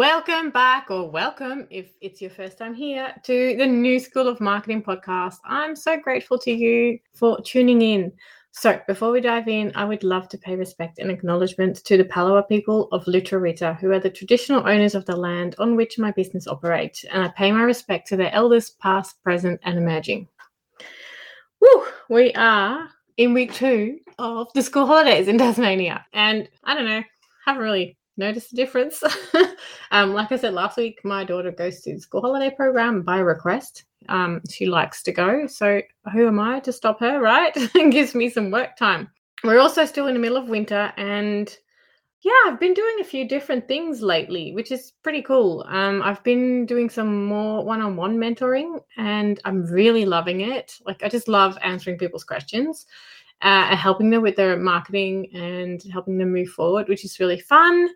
Welcome back, or welcome if it's your first time here to the New School of Marketing podcast. I'm so grateful to you for tuning in. So, before we dive in, I would love to pay respect and acknowledgement to the Palawa people of Lutruwita, who are the traditional owners of the land on which my business operates, and I pay my respect to their elders, past, present, and emerging. Woo! We are in week two of the school holidays in Tasmania, and I don't know, haven't really noticed a difference. um, like I said last week, my daughter goes to the school holiday program by request. Um, she likes to go. So who am I to stop her, right? and gives me some work time. We're also still in the middle of winter and yeah, I've been doing a few different things lately, which is pretty cool. Um, I've been doing some more one-on-one mentoring, and I'm really loving it. Like, I just love answering people's questions, uh, helping them with their marketing, and helping them move forward, which is really fun.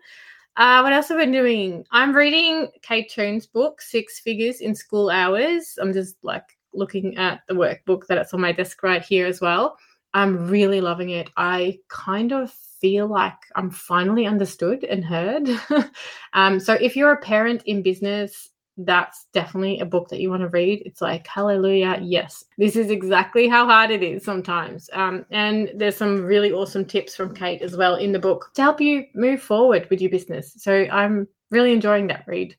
Uh, what else have I been doing? I'm reading Kate Toon's book, Six Figures in School Hours. I'm just like looking at the workbook that's on my desk right here as well. I'm really loving it. I kind of feel like I'm finally understood and heard. um, so if you're a parent in business, that's definitely a book that you want to read. It's like, hallelujah, yes, this is exactly how hard it is sometimes. Um, and there's some really awesome tips from Kate as well in the book to help you move forward with your business. So I'm really enjoying that read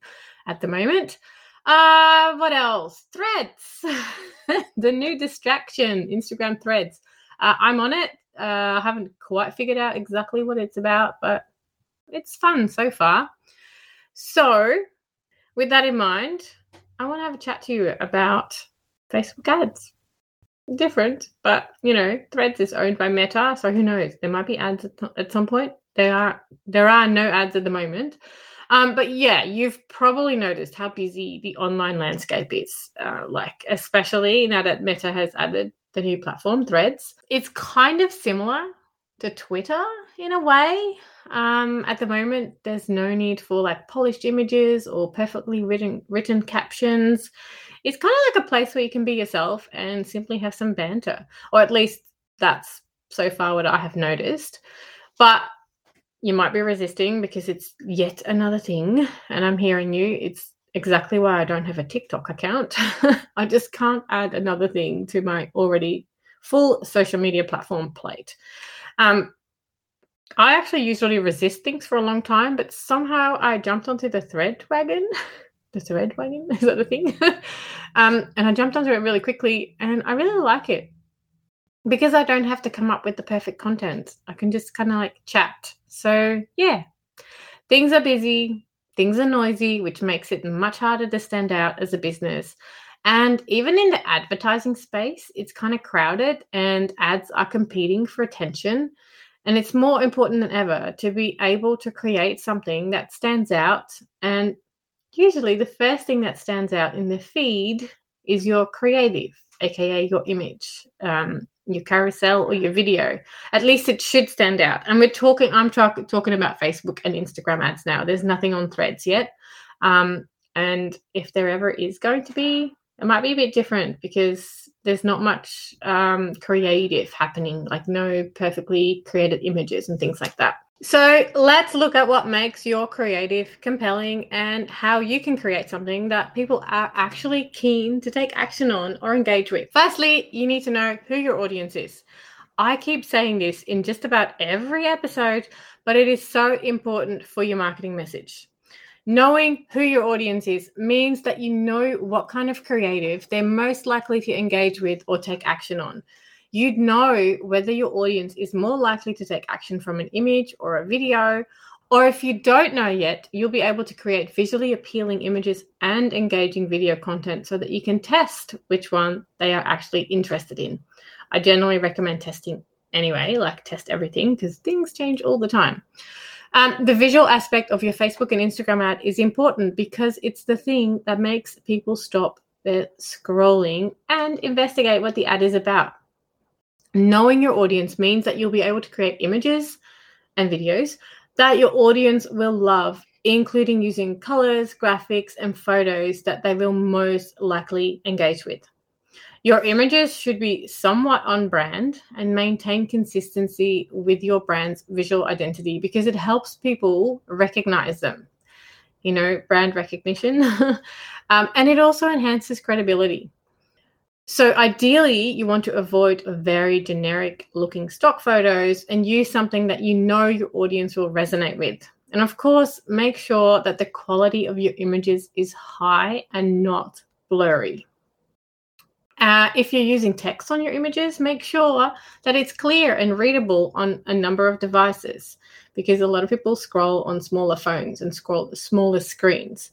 at the moment. Uh, what else? Threads, the new distraction, Instagram threads. Uh, I'm on it. Uh, I haven't quite figured out exactly what it's about, but it's fun so far. So with that in mind, I want to have a chat to you about Facebook ads. Different, but you know, Threads is owned by Meta, so who knows? There might be ads at, at some point. There are there are no ads at the moment. Um, but yeah, you've probably noticed how busy the online landscape is. Uh, like, especially now that Meta has added the new platform, Threads. It's kind of similar to Twitter in a way. Um, at the moment, there's no need for like polished images or perfectly written written captions. It's kind of like a place where you can be yourself and simply have some banter, or at least that's so far what I have noticed. But you might be resisting because it's yet another thing, and I'm hearing you. It's exactly why I don't have a TikTok account. I just can't add another thing to my already full social media platform plate. Um, I actually usually resist things for a long time, but somehow I jumped onto the thread wagon. the thread wagon is that the thing? um, and I jumped onto it really quickly, and I really like it because I don't have to come up with the perfect content. I can just kind of like chat. So yeah, things are busy, things are noisy, which makes it much harder to stand out as a business. And even in the advertising space, it's kind of crowded and ads are competing for attention. And it's more important than ever to be able to create something that stands out. And usually, the first thing that stands out in the feed is your creative, aka your image, um, your carousel, or your video. At least it should stand out. And we're talking, I'm talk- talking about Facebook and Instagram ads now. There's nothing on threads yet. Um, and if there ever is going to be, it might be a bit different because there's not much um, creative happening, like no perfectly created images and things like that. So let's look at what makes your creative compelling and how you can create something that people are actually keen to take action on or engage with. Firstly, you need to know who your audience is. I keep saying this in just about every episode, but it is so important for your marketing message. Knowing who your audience is means that you know what kind of creative they're most likely to engage with or take action on. You'd know whether your audience is more likely to take action from an image or a video. Or if you don't know yet, you'll be able to create visually appealing images and engaging video content so that you can test which one they are actually interested in. I generally recommend testing anyway, like test everything because things change all the time. Um, the visual aspect of your Facebook and Instagram ad is important because it's the thing that makes people stop their scrolling and investigate what the ad is about. Knowing your audience means that you'll be able to create images and videos that your audience will love, including using colors, graphics, and photos that they will most likely engage with. Your images should be somewhat on brand and maintain consistency with your brand's visual identity because it helps people recognize them. You know, brand recognition. um, and it also enhances credibility. So, ideally, you want to avoid very generic looking stock photos and use something that you know your audience will resonate with. And of course, make sure that the quality of your images is high and not blurry. Uh, if you're using text on your images, make sure that it's clear and readable on a number of devices because a lot of people scroll on smaller phones and scroll smaller screens.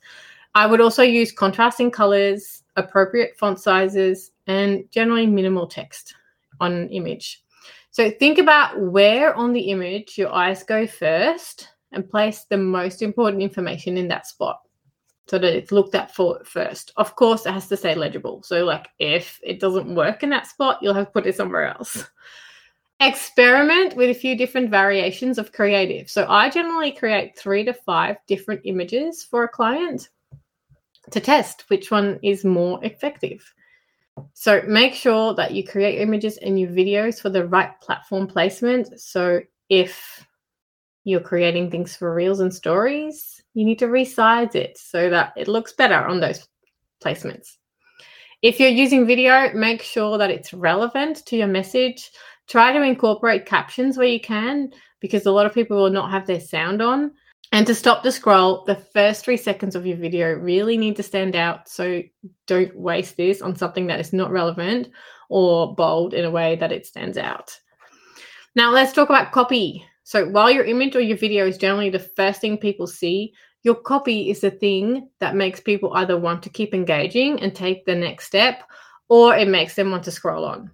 I would also use contrasting colors, appropriate font sizes, and generally minimal text on an image. So think about where on the image your eyes go first and place the most important information in that spot so that it's looked at for first. Of course, it has to say legible. So, like, if it doesn't work in that spot, you'll have to put it somewhere else. Experiment with a few different variations of creative. So, I generally create three to five different images for a client to test which one is more effective. So, make sure that you create images and your videos for the right platform placement. So, if you're creating things for reels and stories, you need to resize it so that it looks better on those placements. If you're using video, make sure that it's relevant to your message. Try to incorporate captions where you can because a lot of people will not have their sound on. And to stop the scroll, the first three seconds of your video really need to stand out. So don't waste this on something that is not relevant or bold in a way that it stands out. Now let's talk about copy. So while your image or your video is generally the first thing people see, your copy is the thing that makes people either want to keep engaging and take the next step or it makes them want to scroll on.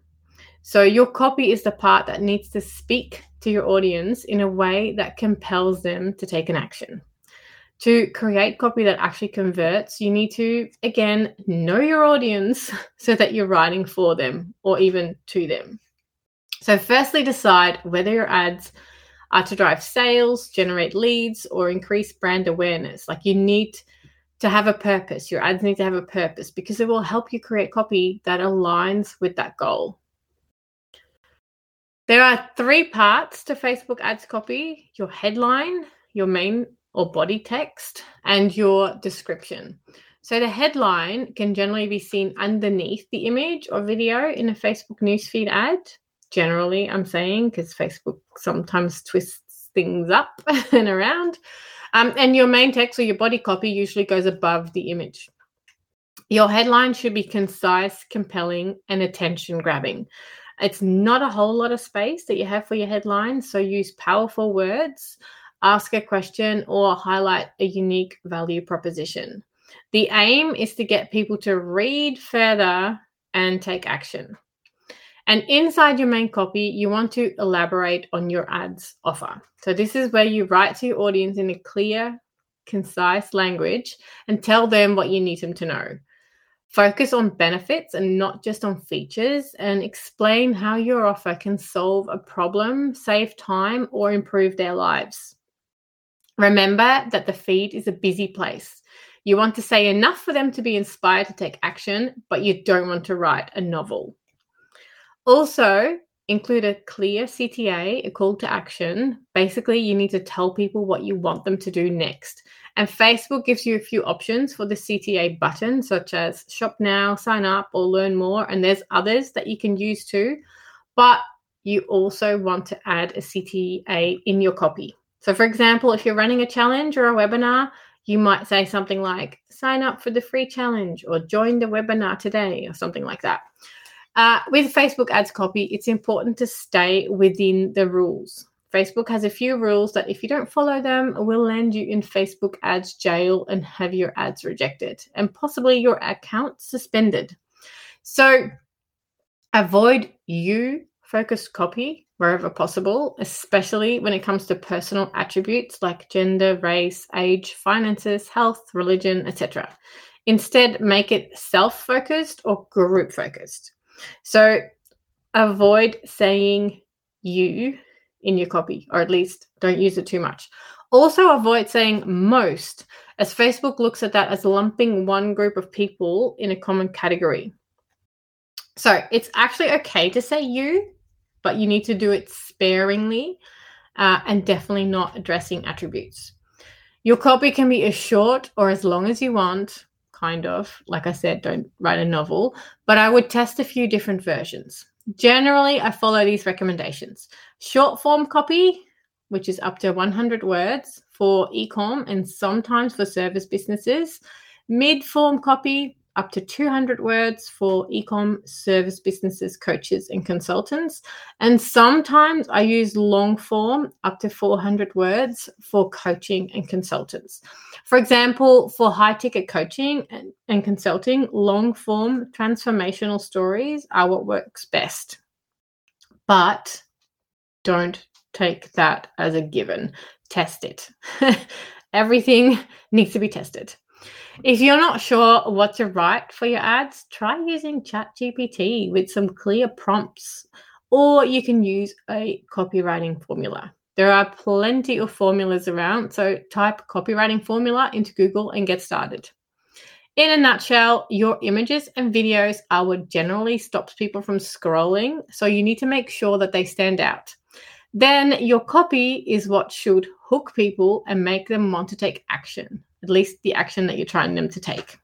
So your copy is the part that needs to speak to your audience in a way that compels them to take an action. To create copy that actually converts, you need to, again, know your audience so that you're writing for them or even to them. So, firstly, decide whether your ads are to drive sales, generate leads, or increase brand awareness. Like you need to have a purpose. Your ads need to have a purpose because it will help you create copy that aligns with that goal. There are three parts to Facebook ads copy your headline, your main or body text, and your description. So the headline can generally be seen underneath the image or video in a Facebook newsfeed ad generally, I'm saying, because Facebook sometimes twists things up and around. Um, and your main text or your body copy usually goes above the image. Your headline should be concise, compelling, and attention grabbing. It's not a whole lot of space that you have for your headline, so use powerful words, ask a question, or highlight a unique value proposition. The aim is to get people to read further and take action. And inside your main copy, you want to elaborate on your ads offer. So, this is where you write to your audience in a clear, concise language and tell them what you need them to know. Focus on benefits and not just on features, and explain how your offer can solve a problem, save time, or improve their lives. Remember that the feed is a busy place. You want to say enough for them to be inspired to take action, but you don't want to write a novel. Also, include a clear CTA, a call to action. Basically, you need to tell people what you want them to do next. And Facebook gives you a few options for the CTA button, such as shop now, sign up, or learn more. And there's others that you can use too. But you also want to add a CTA in your copy. So, for example, if you're running a challenge or a webinar, you might say something like sign up for the free challenge or join the webinar today or something like that. Uh, with Facebook ads copy, it's important to stay within the rules. Facebook has a few rules that, if you don't follow them, will land you in Facebook ads jail and have your ads rejected and possibly your account suspended. So avoid you focused copy wherever possible, especially when it comes to personal attributes like gender, race, age, finances, health, religion, etc. Instead, make it self focused or group focused. So avoid saying you in your copy, or at least don't use it too much. Also, avoid saying most, as Facebook looks at that as lumping one group of people in a common category. So it's actually okay to say you, but you need to do it sparingly uh, and definitely not addressing attributes. Your copy can be as short or as long as you want, kind of. Like I said, don't write a novel, but I would test a few different versions. Generally, I follow these recommendations short form copy, which is up to 100 words for ecom and sometimes for service businesses, mid form copy, up to 200 words for ecom service businesses, coaches, and consultants. And sometimes I use long form, up to 400 words for coaching and consultants. For example, for high ticket coaching and, and consulting, long form transformational stories are what works best. But don't take that as a given. Test it. Everything needs to be tested. If you're not sure what to write for your ads, try using ChatGPT with some clear prompts, or you can use a copywriting formula. There are plenty of formulas around, so type copywriting formula into Google and get started. In a nutshell, your images and videos are what generally stops people from scrolling, so you need to make sure that they stand out. Then your copy is what should hook people and make them want to take action at least the action that you're trying them to take.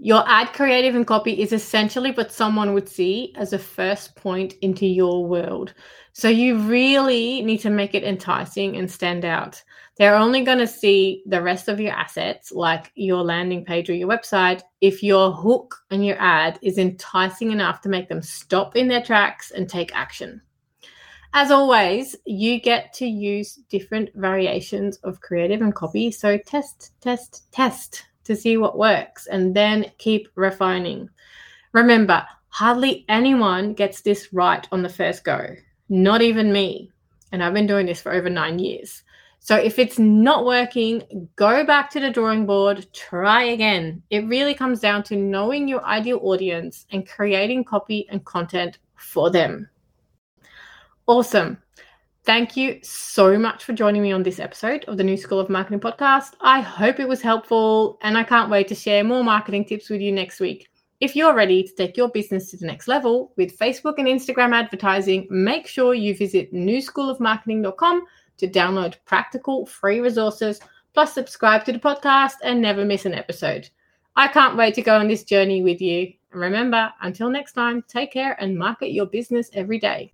Your ad creative and copy is essentially what someone would see as a first point into your world. So you really need to make it enticing and stand out. They're only going to see the rest of your assets, like your landing page or your website, if your hook and your ad is enticing enough to make them stop in their tracks and take action. As always, you get to use different variations of creative and copy. So test, test, test to see what works and then keep refining. Remember, hardly anyone gets this right on the first go, not even me. And I've been doing this for over nine years. So if it's not working, go back to the drawing board, try again. It really comes down to knowing your ideal audience and creating copy and content for them. Awesome. Thank you so much for joining me on this episode of the New School of Marketing podcast. I hope it was helpful and I can't wait to share more marketing tips with you next week. If you're ready to take your business to the next level with Facebook and Instagram advertising, make sure you visit newschoolofmarketing.com to download practical free resources, plus subscribe to the podcast and never miss an episode. I can't wait to go on this journey with you. And remember, until next time, take care and market your business every day.